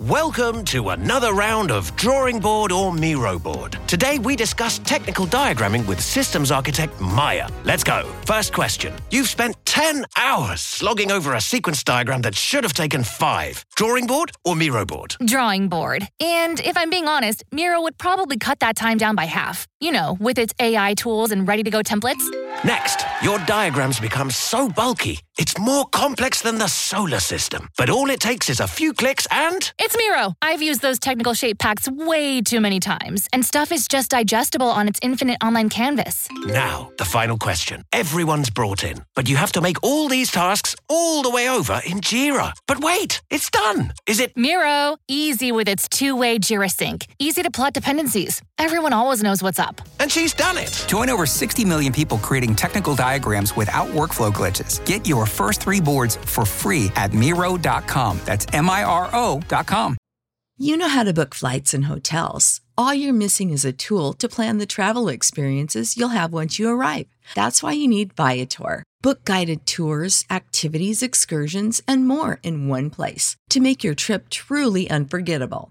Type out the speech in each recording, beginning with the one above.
Welcome to another round of Drawing Board or Miro Board. Today we discuss technical diagramming with systems architect Maya. Let's go. First question. You've spent 10 hours slogging over a sequence diagram that should have taken five. Drawing board or Miro board? Drawing board. And if I'm being honest, Miro would probably cut that time down by half. You know, with its AI tools and ready to go templates. Next, your diagrams become so bulky, it's more complex than the solar system. But all it takes is a few clicks and. It's Miro. I've used those technical shape packs way too many times, and stuff is just digestible on its infinite online canvas. Now, the final question. Everyone's brought in, but you have to make all these tasks all the way over in Jira. But wait, it's done. Is it. Miro, easy with its two way Jira sync, easy to plot dependencies. Everyone always knows what's up. And she's done it. Join over 60 million people creating technical diagrams without workflow glitches. Get your first three boards for free at Miro.com. That's M I R O.com. You know how to book flights and hotels. All you're missing is a tool to plan the travel experiences you'll have once you arrive. That's why you need Viator. Book guided tours, activities, excursions, and more in one place to make your trip truly unforgettable.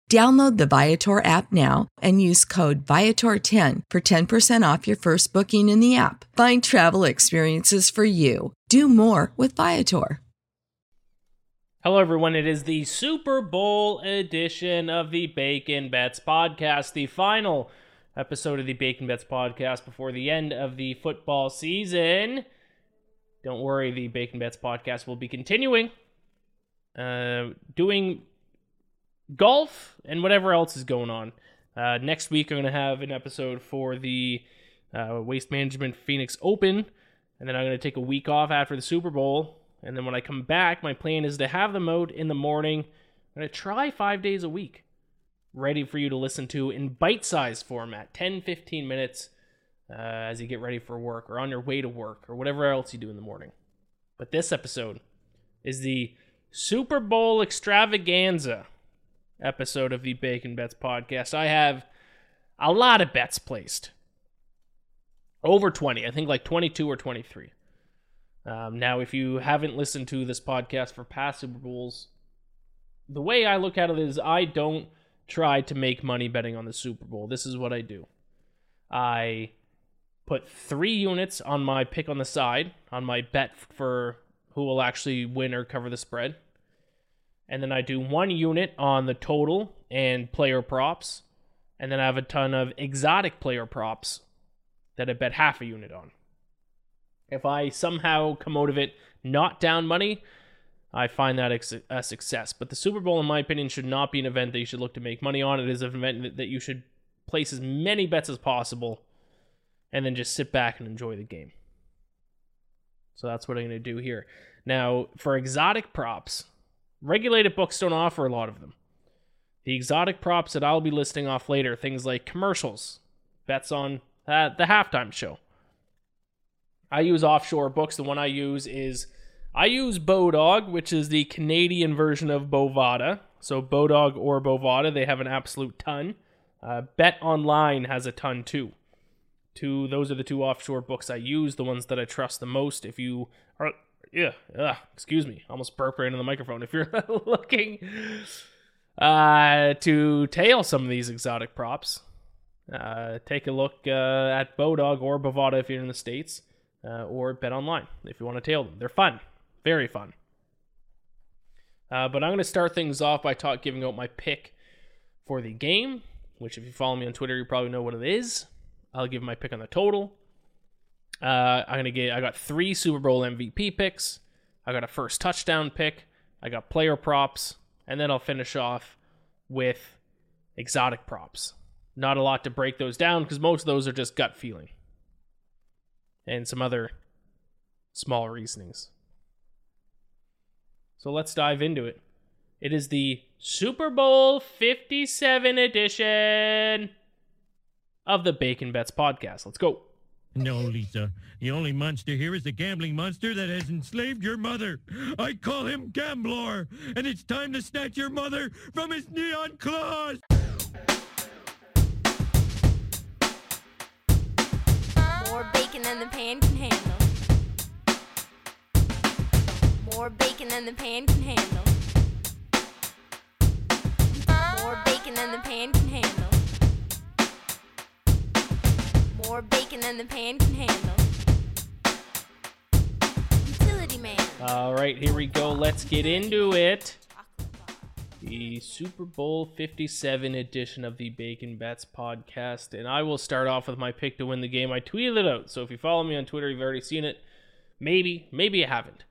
Download the Viator app now and use code Viator10 for 10% off your first booking in the app. Find travel experiences for you. Do more with Viator. Hello, everyone. It is the Super Bowl edition of the Bacon Bets podcast, the final episode of the Bacon Bets podcast before the end of the football season. Don't worry, the Bacon Bets podcast will be continuing, uh, doing golf and whatever else is going on. Uh, next week, I'm going to have an episode for the uh, Waste Management Phoenix Open, and then I'm going to take a week off after the Super Bowl. And then when I come back, my plan is to have the mode in the morning. I'm going to try five days a week, ready for you to listen to in bite sized format 10, 15 minutes uh, as you get ready for work or on your way to work or whatever else you do in the morning. But this episode is the Super Bowl extravaganza episode of the Bacon Bets podcast. I have a lot of bets placed. Over 20. I think like 22 or 23. Um, now, if you haven't listened to this podcast for past Super Bowls, the way I look at it is I don't try to make money betting on the Super Bowl. This is what I do I put three units on my pick on the side, on my bet for who will actually win or cover the spread and then I do one unit on the total and player props, and then I have a ton of exotic player props that I bet half a unit on. If I somehow come out of it not down money, I find that a success. But the Super Bowl, in my opinion, should not be an event that you should look to make money on. It is an event that you should place as many bets as possible and then just sit back and enjoy the game. So that's what I'm going to do here. Now, for exotic props, Regulated books don't offer a lot of them. The exotic props that I'll be listing off later, things like commercials, bets on uh, the halftime show. I use offshore books. The one I use is I use Bodog, which is the Canadian version of Bovada. So Bodog or Bovada, they have an absolute ton. Uh, Bet Online has a ton too. Two, those are the two offshore books I use, the ones that I trust the most. If you are yeah, ugh, excuse me, almost burped right into the microphone. If you're looking uh, to tail some of these exotic props, uh, take a look uh, at Bodog or Bovada if you're in the States, uh, or Bet Online if you want to tail them. They're fun, very fun. Uh, but I'm going to start things off by talk, giving out my pick for the game, which if you follow me on Twitter, you probably know what it is. I'll give my pick on the total. Uh, I'm gonna get. I got three Super Bowl MVP picks. I got a first touchdown pick. I got player props, and then I'll finish off with exotic props. Not a lot to break those down because most of those are just gut feeling and some other small reasonings. So let's dive into it. It is the Super Bowl 57 edition of the Bacon Bets podcast. Let's go. No, Lisa. The only monster here is the gambling monster that has enslaved your mother. I call him Gamblor, and it's time to snatch your mother from his neon claws. More bacon than the pan can handle. More bacon than the pan can handle. More bacon than the pan can handle. More bacon than the pan can handle. Utility man. All right, here we go. Let's get into it. The Super Bowl 57 edition of the Bacon Bets podcast. And I will start off with my pick to win the game. I tweeted it out. So if you follow me on Twitter, you've already seen it. Maybe, maybe you haven't.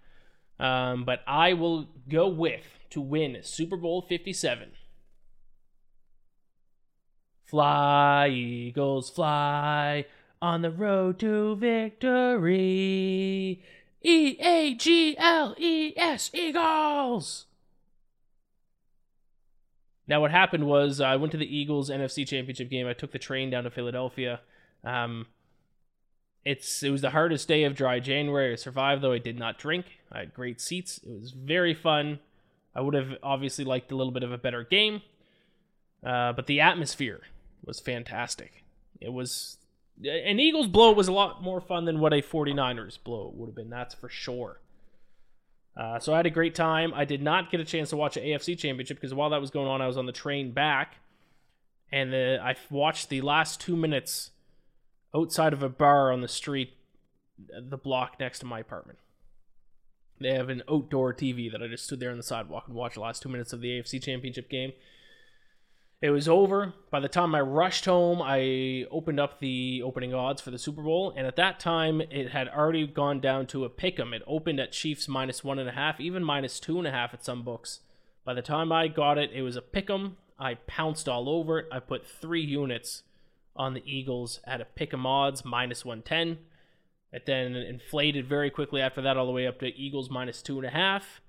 Um, but I will go with to win Super Bowl 57. Fly, Eagles, fly on the road to victory. E A G L E S, Eagles! Now, what happened was I went to the Eagles NFC Championship game. I took the train down to Philadelphia. Um, it's it was the hardest day of dry January. I survived though. I did not drink. I had great seats. It was very fun. I would have obviously liked a little bit of a better game, uh, but the atmosphere was fantastic. It was an Eagles blow was a lot more fun than what a 49ers blow would have been. That's for sure. Uh, so I had a great time. I did not get a chance to watch the AFC Championship because while that was going on, I was on the train back, and the, I watched the last two minutes outside of a bar on the street, the block next to my apartment. They have an outdoor TV that I just stood there on the sidewalk and watched the last two minutes of the AFC Championship game. It was over. By the time I rushed home, I opened up the opening odds for the Super Bowl, and at that time, it had already gone down to a pick 'em. It opened at Chiefs minus one and a half, even minus two and a half at some books. By the time I got it, it was a pick 'em. I pounced all over it. I put three units on the Eagles at a pick 'em odds minus 110. It then inflated very quickly after that, all the way up to Eagles minus two and a half.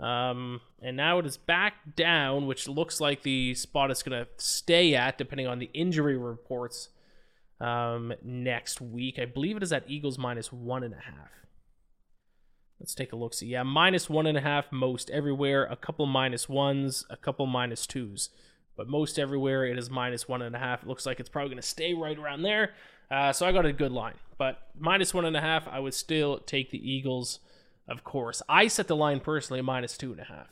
Um, and now it is back down, which looks like the spot is going to stay at, depending on the injury reports um, next week. I believe it is at Eagles minus one and a half. Let's take a look. See, yeah, minus one and a half most everywhere. A couple minus ones, a couple minus twos, but most everywhere it is minus one and a half. It looks like it's probably going to stay right around there. Uh, so I got a good line, but minus one and a half, I would still take the Eagles of course. I set the line personally at minus two and a half.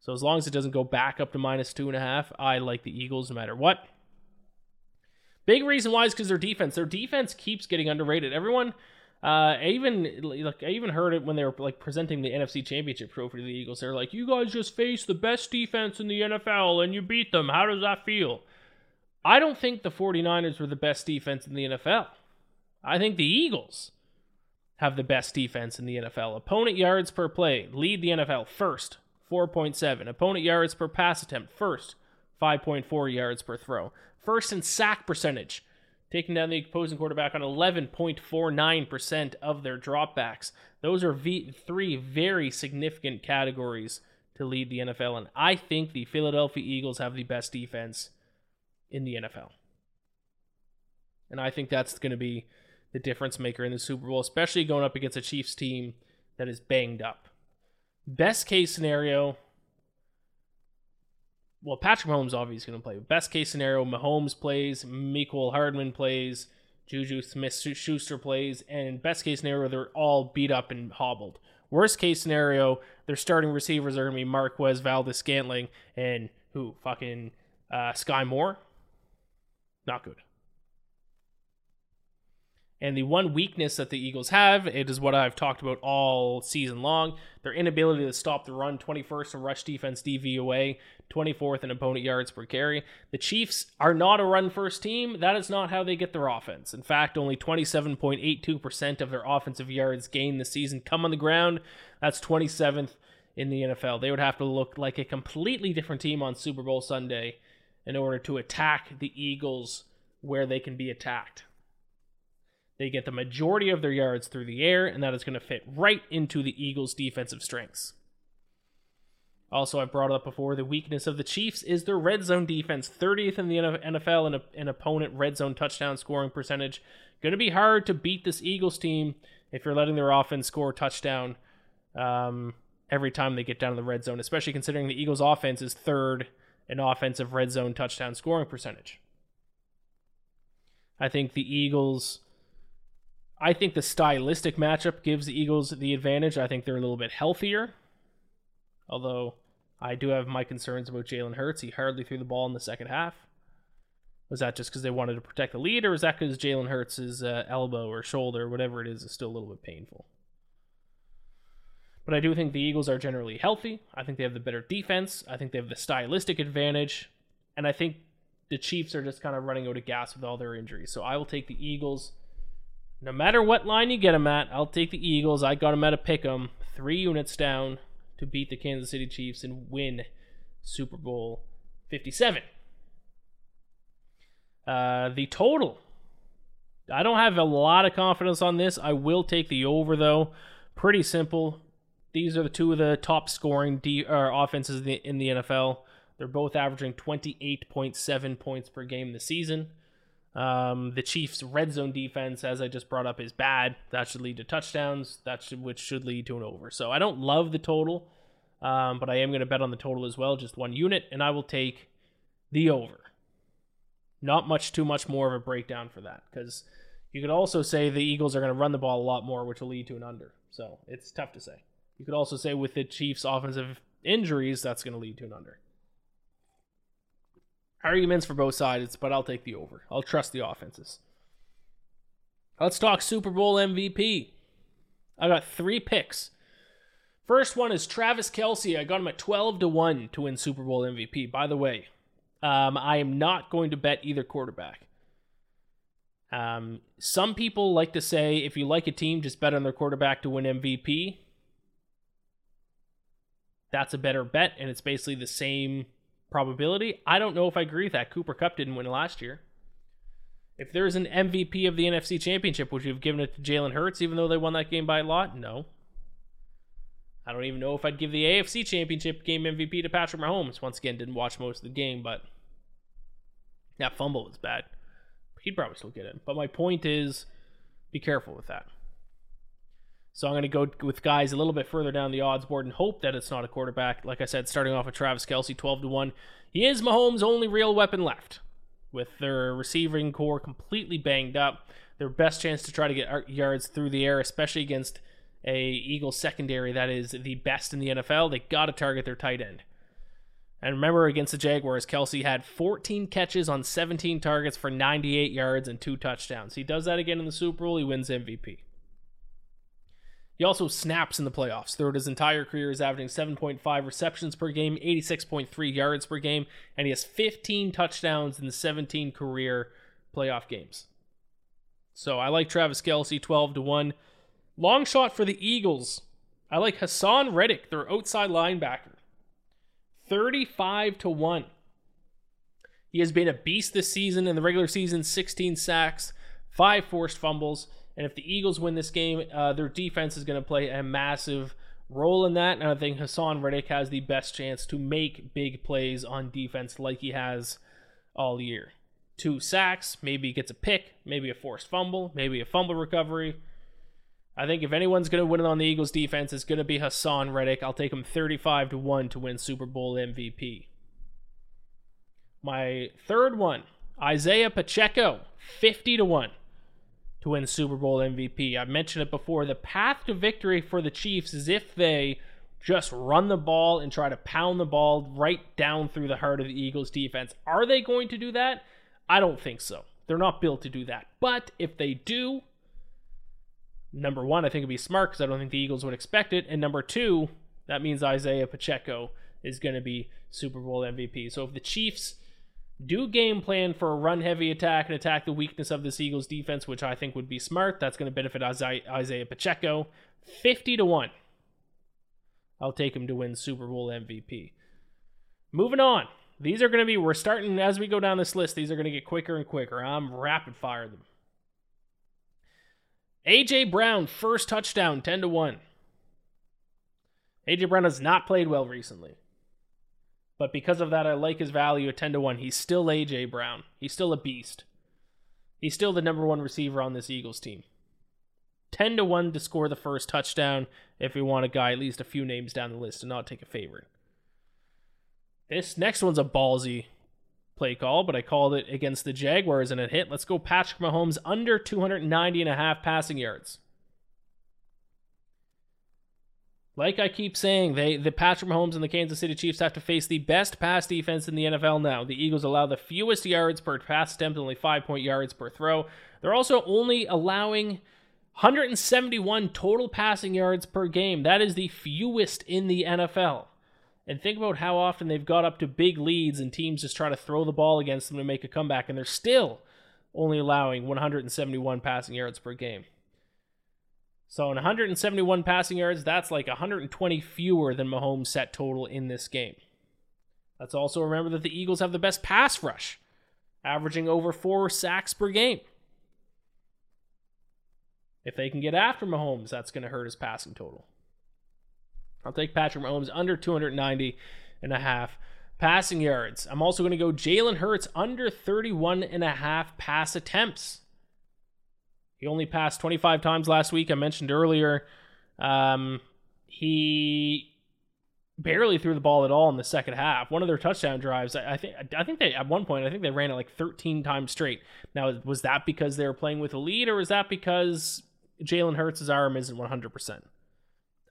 So as long as it doesn't go back up to minus two and a half, I like the Eagles no matter what. Big reason why is because their defense. Their defense keeps getting underrated. Everyone, uh, I even like I even heard it when they were like presenting the NFC Championship trophy to the Eagles. They're like, "You guys just faced the best defense in the NFL and you beat them. How does that feel?" I don't think the 49ers were the best defense in the NFL. I think the Eagles have the best defense in the NFL. Opponent yards per play lead the NFL first, 4.7. Opponent yards per pass attempt first, 5.4 yards per throw. First in sack percentage, taking down the opposing quarterback on 11.49% of their dropbacks. Those are v- three very significant categories to lead the NFL, and I think the Philadelphia Eagles have the best defense in the NFL. And I think that's going to be the difference maker in the Super Bowl, especially going up against a Chiefs team that is banged up. Best case scenario, well, Patrick Mahomes obviously going to play. Best case scenario, Mahomes plays, Mecole Hardman plays, Juju Smith Schuster plays, and best case scenario, they're all beat up and hobbled. Worst case scenario, their starting receivers are going to be Marquez, Valdes Scantling, and who? Fucking uh, Skyy Moore? Not good. And the one weakness that the Eagles have, it is what I've talked about all season long their inability to stop the run, 21st in rush defense DVOA, 24th in opponent yards per carry. The Chiefs are not a run first team. That is not how they get their offense. In fact, only 27.82% of their offensive yards gained this season come on the ground. That's 27th in the NFL. They would have to look like a completely different team on Super Bowl Sunday in order to attack the Eagles where they can be attacked. They get the majority of their yards through the air, and that is going to fit right into the Eagles' defensive strengths. Also, I've brought up before. The weakness of the Chiefs is their red zone defense, 30th in the NFL in, a, in opponent red zone touchdown scoring percentage. Going to be hard to beat this Eagles team if you're letting their offense score touchdown um, every time they get down to the red zone, especially considering the Eagles' offense is third in offensive red zone touchdown scoring percentage. I think the Eagles. I think the stylistic matchup gives the Eagles the advantage. I think they're a little bit healthier. Although I do have my concerns about Jalen Hurts. He hardly threw the ball in the second half. Was that just because they wanted to protect the lead, or was that because Jalen Hurts' uh, elbow or shoulder, whatever it is, is still a little bit painful? But I do think the Eagles are generally healthy. I think they have the better defense. I think they have the stylistic advantage. And I think the Chiefs are just kind of running out of gas with all their injuries. So I will take the Eagles. No matter what line you get them at, I'll take the Eagles. I got them at a pick 'em, three units down to beat the Kansas City Chiefs and win Super Bowl 57. Uh, the total. I don't have a lot of confidence on this. I will take the over though. Pretty simple. These are the two of the top scoring D, offenses in the, in the NFL. They're both averaging 28.7 points per game this season. Um, the Chiefs' red zone defense, as I just brought up, is bad. That should lead to touchdowns. That should, which should lead to an over. So I don't love the total, um, but I am going to bet on the total as well, just one unit, and I will take the over. Not much, too much more of a breakdown for that, because you could also say the Eagles are going to run the ball a lot more, which will lead to an under. So it's tough to say. You could also say with the Chiefs' offensive injuries, that's going to lead to an under. Arguments for both sides, but I'll take the over. I'll trust the offenses. Let's talk Super Bowl MVP. I got three picks. First one is Travis Kelce. I got him at 12 to 1 to win Super Bowl MVP. By the way, um, I am not going to bet either quarterback. Um, some people like to say if you like a team, just bet on their quarterback to win MVP. That's a better bet, and it's basically the same probability. I don't know if I agree with that. Cooper Kupp didn't win last year. If there's an MVP of the NFC Championship, would you have given it to Jalen Hurts, even though they won that game by a lot? No. I don't even know if I'd give the AFC Championship game MVP to Patrick Mahomes. Once again, didn't watch most of the game, but that fumble was bad. He'd probably still get it. But my point is, be careful with that. So I'm going to go with guys a little bit further down the odds board and hope that it's not a quarterback. Like I said, starting off with Travis Kelce, 12 to 1. He is Mahomes' only real weapon left. With their receiving corps completely banged up, their best chance to try to get yards through the air, especially against a Eagles secondary that is the best in the NFL, they got to target their tight end. And remember, against the Jaguars, Kelce had 14 catches on 17 targets for 98 yards and two touchdowns. He does that again in the Super Bowl, he wins MVP. He also snaps in the playoffs. Throughout his entire career, he's averaging 7.5 receptions per game, 86.3 yards per game, and he has 15 touchdowns in the 17 career playoff games. So I like Travis Kelce, 12 to 1. Long shot for the Eagles. I like Haason Reddick, their outside linebacker. 35 to 1. He has been a beast this season in the regular season 16 sacks, 5 forced fumbles. And if the Eagles win this game, uh, their defense is going to play a massive role in that. And I think Haason Reddick has the best chance to make big plays on defense like he has all year. Two sacks, maybe he gets a pick, maybe a forced fumble, maybe a fumble recovery. I think if anyone's going to win it on the Eagles defense, it's going to be Haason Reddick. I'll take him 35 to 1 to win Super Bowl MVP. My third one, Isaiah Pacheco, 50 to 1 to win Super Bowl MVP. I've mentioned it before. The path to victory for the Chiefs is if they just run the ball and try to pound the ball right down through the heart of the Eagles defense. Are they going to do that? I don't think so. They're not built to do that. But if they do, number one, I think it'd be smart because I don't think the Eagles would expect it. And number two, that means Isaiah Pacheco is going to be Super Bowl MVP. So if the Chiefs do game plan for a run heavy attack and attack the weakness of this Eagles defense, which I think would be smart, that's going to benefit Isaiah Pacheco 50 to 1. I'll take him to win Super Bowl MVP. Moving on. These are going to be, we're starting as we go down this list, these are going to get quicker and quicker. I'm rapid fire them. AJ Brown, first touchdown, 10 to 1. AJ Brown has not played well recently. But because of that, I like his value at 10 to 1. He's still AJ Brown. He's still a beast. He's still the number one receiver on this Eagles team. 10 to 1 to score the first touchdown if we want a guy at least a few names down the list and not take a favorite. This next one's a ballsy play call, but I called it against the Jaguars and it hit. Let's go Patrick Mahomes under 290 and a half passing yards. Like I keep saying, they the Patrick Mahomes and the Kansas City Chiefs have to face the best pass defense in the NFL now. The Eagles allow the fewest yards per pass attempt, only 5 point yards per throw. They're also only allowing 171 total passing yards per game. That is the fewest in the NFL. And think about how often they've got up to big leads and teams just try to throw the ball against them to make a comeback, and they're still only allowing 171 passing yards per game. So, in 171 passing yards, that's like 120 fewer than Mahomes' set total in this game. Let's also remember that the Eagles have the best pass rush, averaging over four sacks per game. If they can get after Mahomes, that's going to hurt his passing total. I'll take Patrick Mahomes under 290 and a half passing yards. I'm also going to go Jalen Hurts under 31 and a half pass attempts. He only passed 25 times last week. I mentioned earlier. Um, he barely threw the ball at all in the second half. One of their touchdown drives, I, I think, I think they at one point, I think they ran it like 13 times straight. Now, was that because they were playing with a lead, or was that because Jalen Hurts' arm isn't 100%?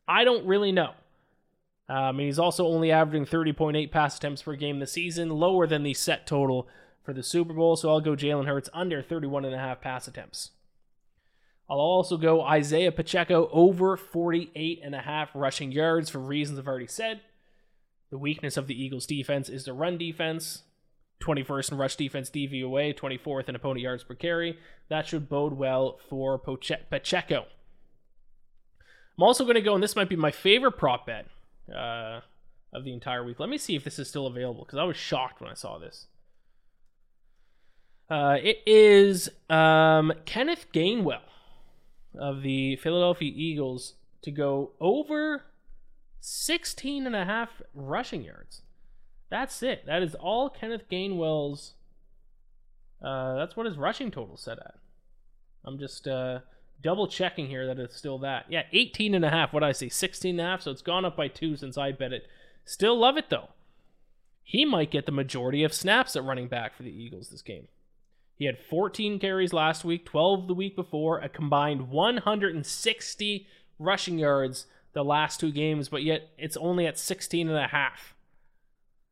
I don't really know. Um, and he's also only averaging 30.8 pass attempts per game this season, lower than the set total for the Super Bowl. So I'll go Jalen Hurts under 31.5 pass attempts. I'll also go Isaiah Pacheco over 48 and a half rushing yards for reasons I've already said. The weakness of the Eagles defense is the run defense. 21st in rush defense DVOA, 24th in opponent yards per carry. That should bode well for Pacheco. I'm also going to go, and this might be my favorite prop bet uh, of the entire week. Let me see if this is still available because I was shocked when I saw this. Uh, it is um, Kenneth Gainwell of the Philadelphia Eagles to go over 16 and a half rushing yards. That's it. That is all Kenneth Gainwell's. Uh, that's what his rushing total set at. I'm just uh, double checking here that it's still that. Yeah, 18 and a half. What I say? 16 and a half. So it's gone up by two since I bet it. Still love it though. He might get the majority of snaps at running back for the Eagles this game. He had 14 carries last week, 12 the week before, a combined 160 rushing yards the last two games, but yet it's only at 16 and a half.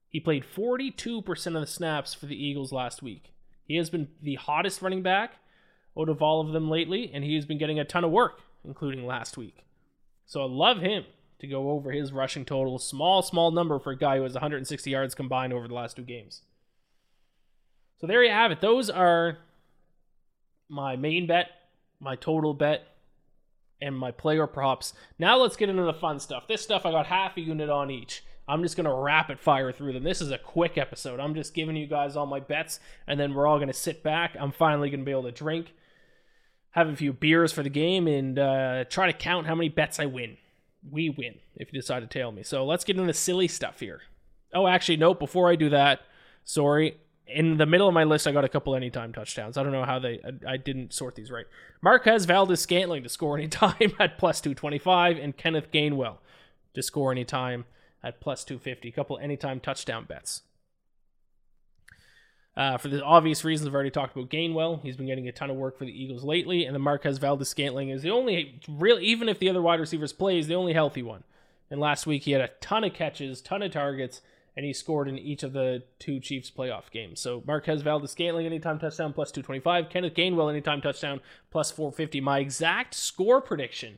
He played 42% of the snaps for the Eagles last week. He has been the hottest running back out of all of them lately, and he has been getting a ton of work, including last week. So I love him to go over his rushing total. Small, small number for a guy who has 160 yards combined over the last two games. So there you have it. Those are my main bet, my total bet, and my player props. Now let's get into the fun stuff. This stuff I got half a unit on each. I'm just going to rapid fire through them. This is a quick episode. I'm just giving you guys all my bets, and then we're all going to sit back. I'm finally going to be able to drink, have a few beers for the game, and uh, try to count how many bets I win. We win if you decide to tail me. So let's get into the silly stuff here. Oh, actually, nope. Before I do that, sorry in the middle of my list, I got a couple anytime touchdowns. I don't know how they, I, I didn't sort these right. Marquez Valdes-Scantling to score anytime at plus 225, and Kenneth Gainwell to score anytime at plus 250. A couple anytime touchdown bets. Uh, for the obvious reasons, I've already talked about Gainwell. He's been getting a ton of work for the Eagles lately, and the Marquez Valdes-Scantling is the only real, even if the other wide receivers play, is the only healthy one. And last week he had a ton of catches, ton of targets, and he scored in each of the two Chiefs playoff games. So Marquez Valdes-Scantling anytime touchdown plus 225, Kenneth Gainwell anytime touchdown plus 450. My exact score prediction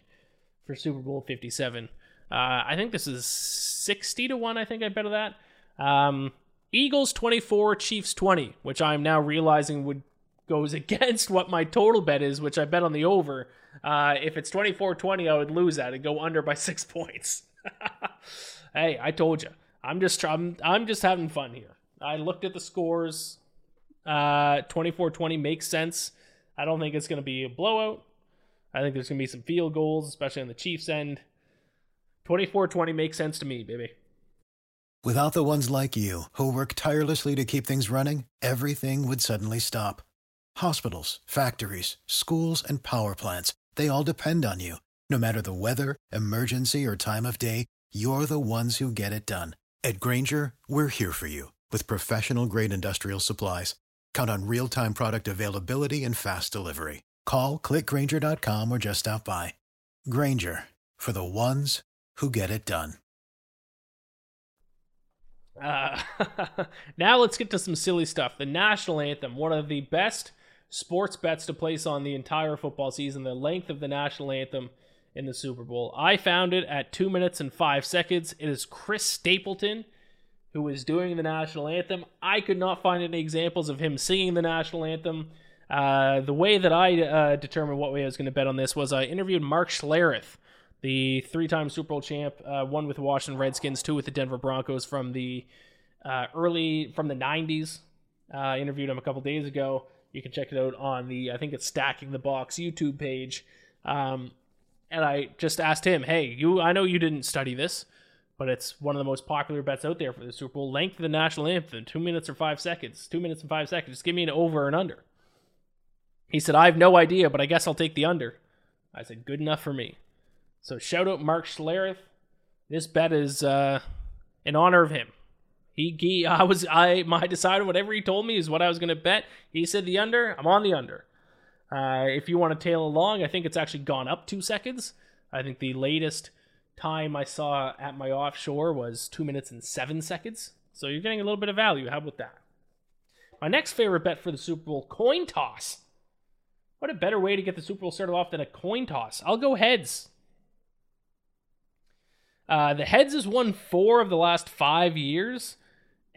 for Super Bowl 57. Uh, I think this is 60 to 1, I think I bet that. Um, Eagles 24, Chiefs 20, which I'm now realizing would goes against what my total bet is, which I bet on the over. Uh, if it's 24-20, I would lose that and go under by six points. hey, I told you. I'm just I'm, I'm just having fun here. I looked at the scores. Uh 24-20 makes sense. I don't think it's going to be a blowout. I think there's going to be some field goals, especially on the Chiefs end. 24-20 makes sense to me, baby. Without the ones like you, who work tirelessly to keep things running, everything would suddenly stop. Hospitals, factories, schools, and power plants, they all depend on you. No matter the weather, emergency, or time of day, you're the ones who get it done. At Grainger, we're here for you with professional grade industrial supplies. Count on real time product availability and fast delivery. Call clickgrainger.com or just stop by. Grainger for the ones who get it done. Uh, now let's get to some silly stuff. The national anthem, one of the best sports bets to place on the entire football season, the length of the national anthem in the Super Bowl. I found it at two minutes and five seconds. It is Chris Stapleton who is doing the national anthem. I could not find any examples of him singing the national anthem. Uh, the way that I uh, determined what way I was going to bet on this was I interviewed Mark Schlereth, the three-time Super Bowl champ, uh, one with the Washington Redskins, two with the Denver Broncos from the uh, early from the '90s. I interviewed him a couple days ago. You can check it out on the I think it's Stacking the Box YouTube page. Um, and I just asked him, "Hey, you I know you didn't study this, but it's one of the most popular bets out there for the Super Bowl. Length of the national anthem, two minutes or five seconds. Two minutes and five seconds. Just give me an over and under." He said, "I have no idea, but I guess I'll take the under." I said, "Good enough for me." So shout out Mark Schlereth. This bet is uh, in honor of him. He, he I was I my decided whatever he told me is what I was going to bet. He said the under. I'm on the under. Uh, if you want to tail along, I think it's actually gone up two seconds. I think the latest time I saw at my offshore was two minutes and seven seconds. So you're getting a little bit of value. How about that? My next favorite bet for the Super Bowl coin toss. What a better way to get the Super Bowl started off than a coin toss? I'll go heads. Uh, the heads has won four of the last five years,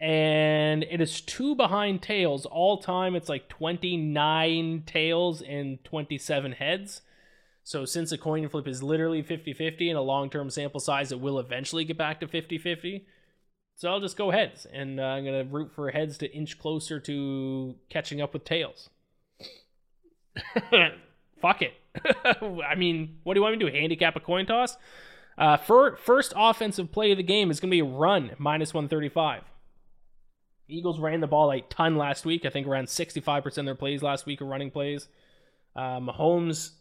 and it is two behind tails. All time, it's like 29 tails and 27 heads. So, since a coin flip is literally 50 50 and a long term sample size, it will eventually get back to 50 50. So, I'll just go heads, and uh, I'm going to root for heads to inch closer to catching up with tails. Fuck it. I mean, what do you want me to do? Handicap a coin toss? Uh, for, first offensive play of the game is going to be a run, minus 135. Eagles ran the ball a ton last week. I think around 65% of their plays last week are running plays. Uh, Mahomes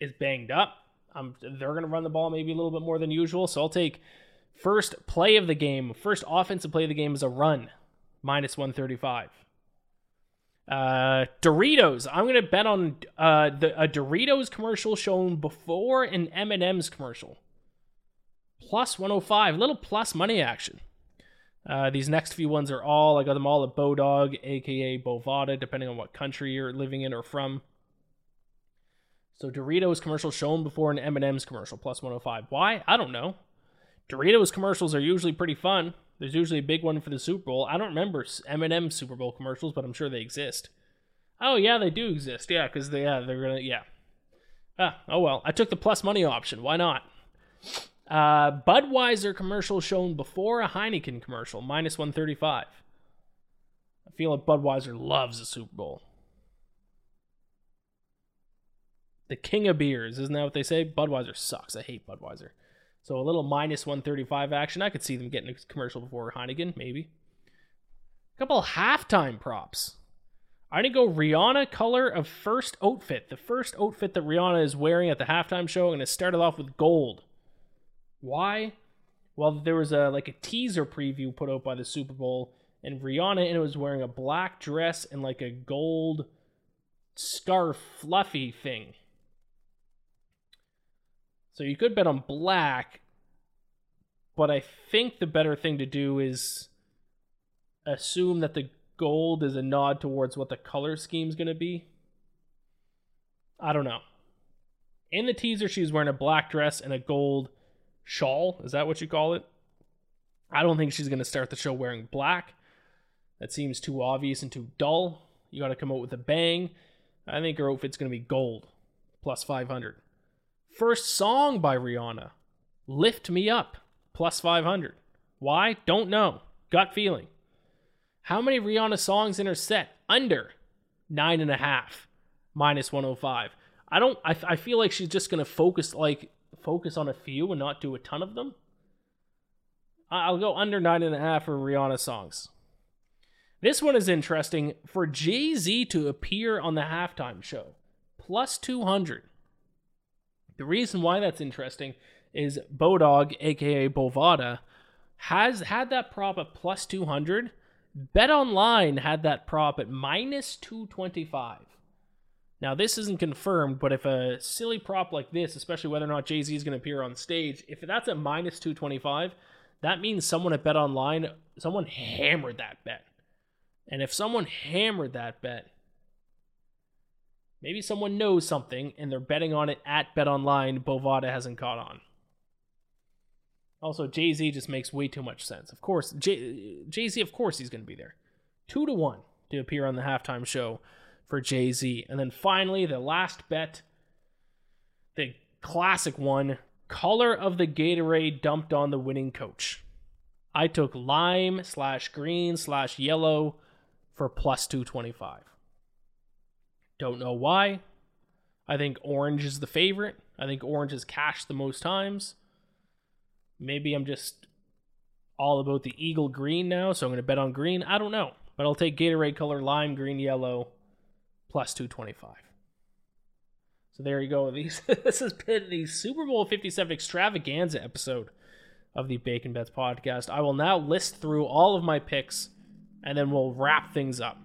is banged up. Um, they're going to run the ball maybe a little bit more than usual. So I'll take first play of the game, first offensive play of the game is a run, minus 135. Uh, Doritos. I'm gonna bet on uh the a Doritos commercial shown before an M&M's commercial. Plus 105, little plus money action. Uh, these next few ones are all I got them all at Bodog, aka Bovada, depending on what country you're living in or from. So Doritos commercial shown before an M&M's commercial plus 105. Why? I don't know. Doritos commercials are usually pretty fun. There's usually a big one for the Super Bowl. I don't remember M&M Super Bowl commercials, but I'm sure they exist. Oh yeah, they do exist. Yeah, because they yeah they're gonna yeah. Ah oh well, I took the plus money option. Why not? Uh, Budweiser commercial shown before a Heineken commercial minus 135. I feel like Budweiser loves the Super Bowl. The king of beers, isn't that what they say? Budweiser sucks. I hate Budweiser. So a little minus 135 action. I could see them getting a commercial before Heineken, maybe. A couple halftime props. I'm to go Rihanna color of first outfit. The first outfit that Rihanna is wearing at the halftime show. I'm to start it off with gold. Why? Well, there was a like a teaser preview put out by the Super Bowl, and Rihanna and it was wearing a black dress and like a gold scarf fluffy thing. So you could bet on black, but I think the better thing to do is assume that the gold is a nod towards what the color scheme is going to be. I don't know. In the teaser, she's wearing a black dress and a gold shawl. Is that what you call it? I don't think she's going to start the show wearing black. That seems too obvious and too dull. You got to come out with a bang. I think her outfit's going to be gold, plus 500. First song by Rihanna, Lift Me Up, plus 500. Why? Don't know. Gut feeling. How many Rihanna songs in her set? Under nine and a half, minus 105. I don't, I, I feel like she's just going to focus, like, focus on a few and not do a ton of them. I'll go under nine and a half for Rihanna songs. This one is interesting for Jay Z to appear on the halftime show, plus 200. The reason why that's interesting is Bodog, aka Bovada, has had that prop at plus 200. Bet Online had that prop at minus 225. Now, this isn't confirmed, but if a silly prop like this, especially whether or not Jay Z is going to appear on stage, if that's at minus 225, that means someone at Bet Online, someone hammered that bet. And if someone hammered that bet, maybe someone knows something and they're betting on it at Bet Online, Bovada hasn't caught on. Also, Jay Z just makes way too much sense. Of course, Jay Z, of course, he's going to be there. Two to one to appear on the halftime show for Jay Z. And then finally, the last bet, the classic one color of the Gatorade dumped on the winning coach. I took lime slash green slash yellow for plus 225. Don't know why. I think orange is the favorite. I think orange is cashed the most times. Maybe I'm just all about the eagle green now, so I'm going to bet on green. I don't know. But I'll take Gatorade color lime, green, yellow, plus 225. So there you go. These this has been the Super Bowl 57 extravaganza episode of the Bacon Bets podcast. I will now list through all of my picks and then we'll wrap things up.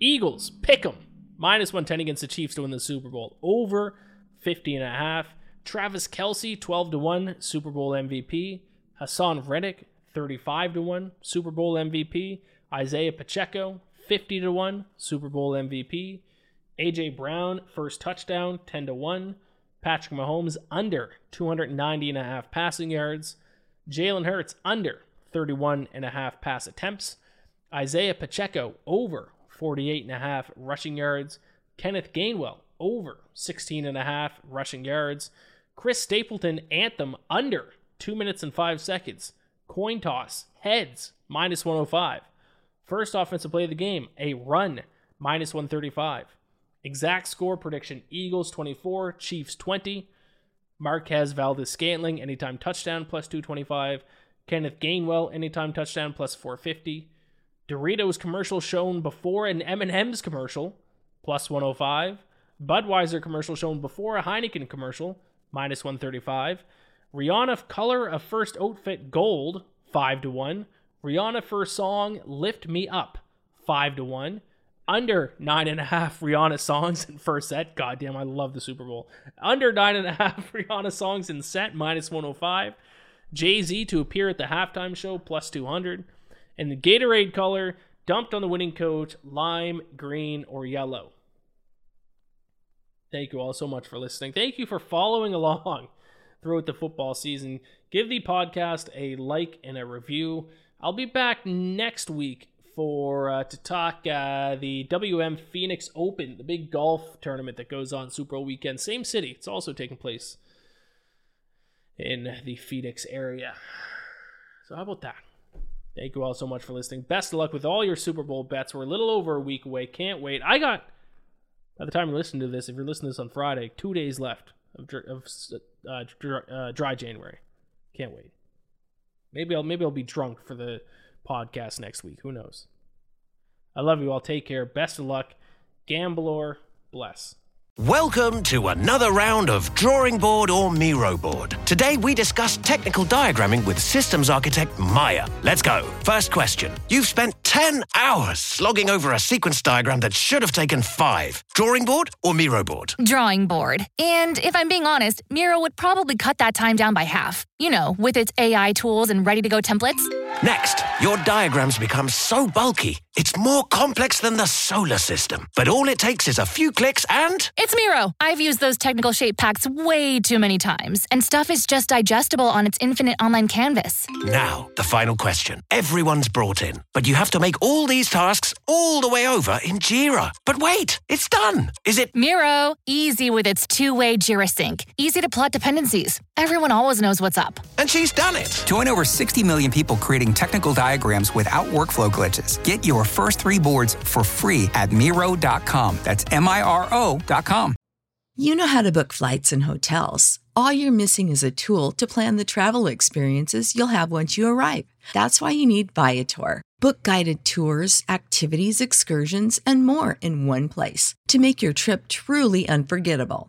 Eagles, pick 'em. Minus 110 against the Chiefs to win the Super Bowl. Over 50 and a half. Travis Kelce, 12 to 1, Super Bowl MVP. Haason Reddick, 35 to 1, Super Bowl MVP. Isaiah Pacheco, 50 to 1, Super Bowl MVP. AJ Brown, first touchdown, 10 to 1. Patrick Mahomes under 290 and a half passing yards. Jalen Hurts under 31 and a half pass attempts. Isaiah Pacheco over 48 and a half rushing yards. Kenneth Gainwell over 16 and a half rushing yards. Chris Stapleton anthem under 2 minutes and 5 seconds. Coin toss heads minus 105. First offensive play of the game, a run minus 135. Exact score prediction Eagles 24, Chiefs 20. Marquez Valdes Scantling, anytime touchdown, plus 225. Kenneth Gainwell, anytime touchdown, plus 450. Doritos commercial shown before an M&M's commercial, plus 105. Budweiser commercial shown before a Heineken commercial, minus 135. Rihanna color of first outfit gold, 5 to 1. Rihanna first song, Lift Me Up, 5 to 1 under nine and a half Rihanna songs in first set. Goddamn, I love the Super Bowl. Under nine and a half Rihanna songs in set, minus 105. Jay Z to appear at the halftime show, plus 200. And the Gatorade color dumped on the winning coach, lime, green, or yellow. Thank you all so much for listening. Thank you for following along throughout the football season. Give the podcast a like and a review. I'll be back next week for uh, to talk uh, the WM Phoenix Open, the big golf tournament that goes on Super Bowl weekend. Same city. It's also taking place in the Phoenix area. So how about that? Thank you all so much for listening. Best of luck with all your Super Bowl bets. We're a little over a week away. Can't wait. I got by the time you're listening to this, if you're listening to this on Friday, two days left of, of uh, uh, dry January. Can't wait. Maybe I'll maybe I'll be drunk for the podcast next week. Who knows? I love you all. Take care. Best of luck. Gambler, bless. Welcome to another round of Drawing Board or Miro Board. Today we discuss technical diagramming with systems architect Maya. Let's go. First question. You've spent 10 hours slogging over a sequence diagram that should have taken five. Drawing board or Miro board? Drawing board. And if I'm being honest, Miro would probably cut that time down by half. You know, with its AI tools and ready to go templates. Next, your diagrams become so bulky, it's more complex than the solar system. But all it takes is a few clicks and. It's Miro. I've used those technical shape packs way too many times, and stuff is just digestible on its infinite online canvas. Now, the final question. Everyone's brought in, but you have to make all these tasks all the way over in Jira. But wait, it's done. Is it. Miro, easy with its two way Jira sync, easy to plot dependencies. Everyone always knows what's up. And she's done it. Join over 60 million people creating technical diagrams without workflow glitches. Get your first three boards for free at Miro.com. That's M I R O.com. You know how to book flights and hotels. All you're missing is a tool to plan the travel experiences you'll have once you arrive. That's why you need Viator. Book guided tours, activities, excursions, and more in one place to make your trip truly unforgettable.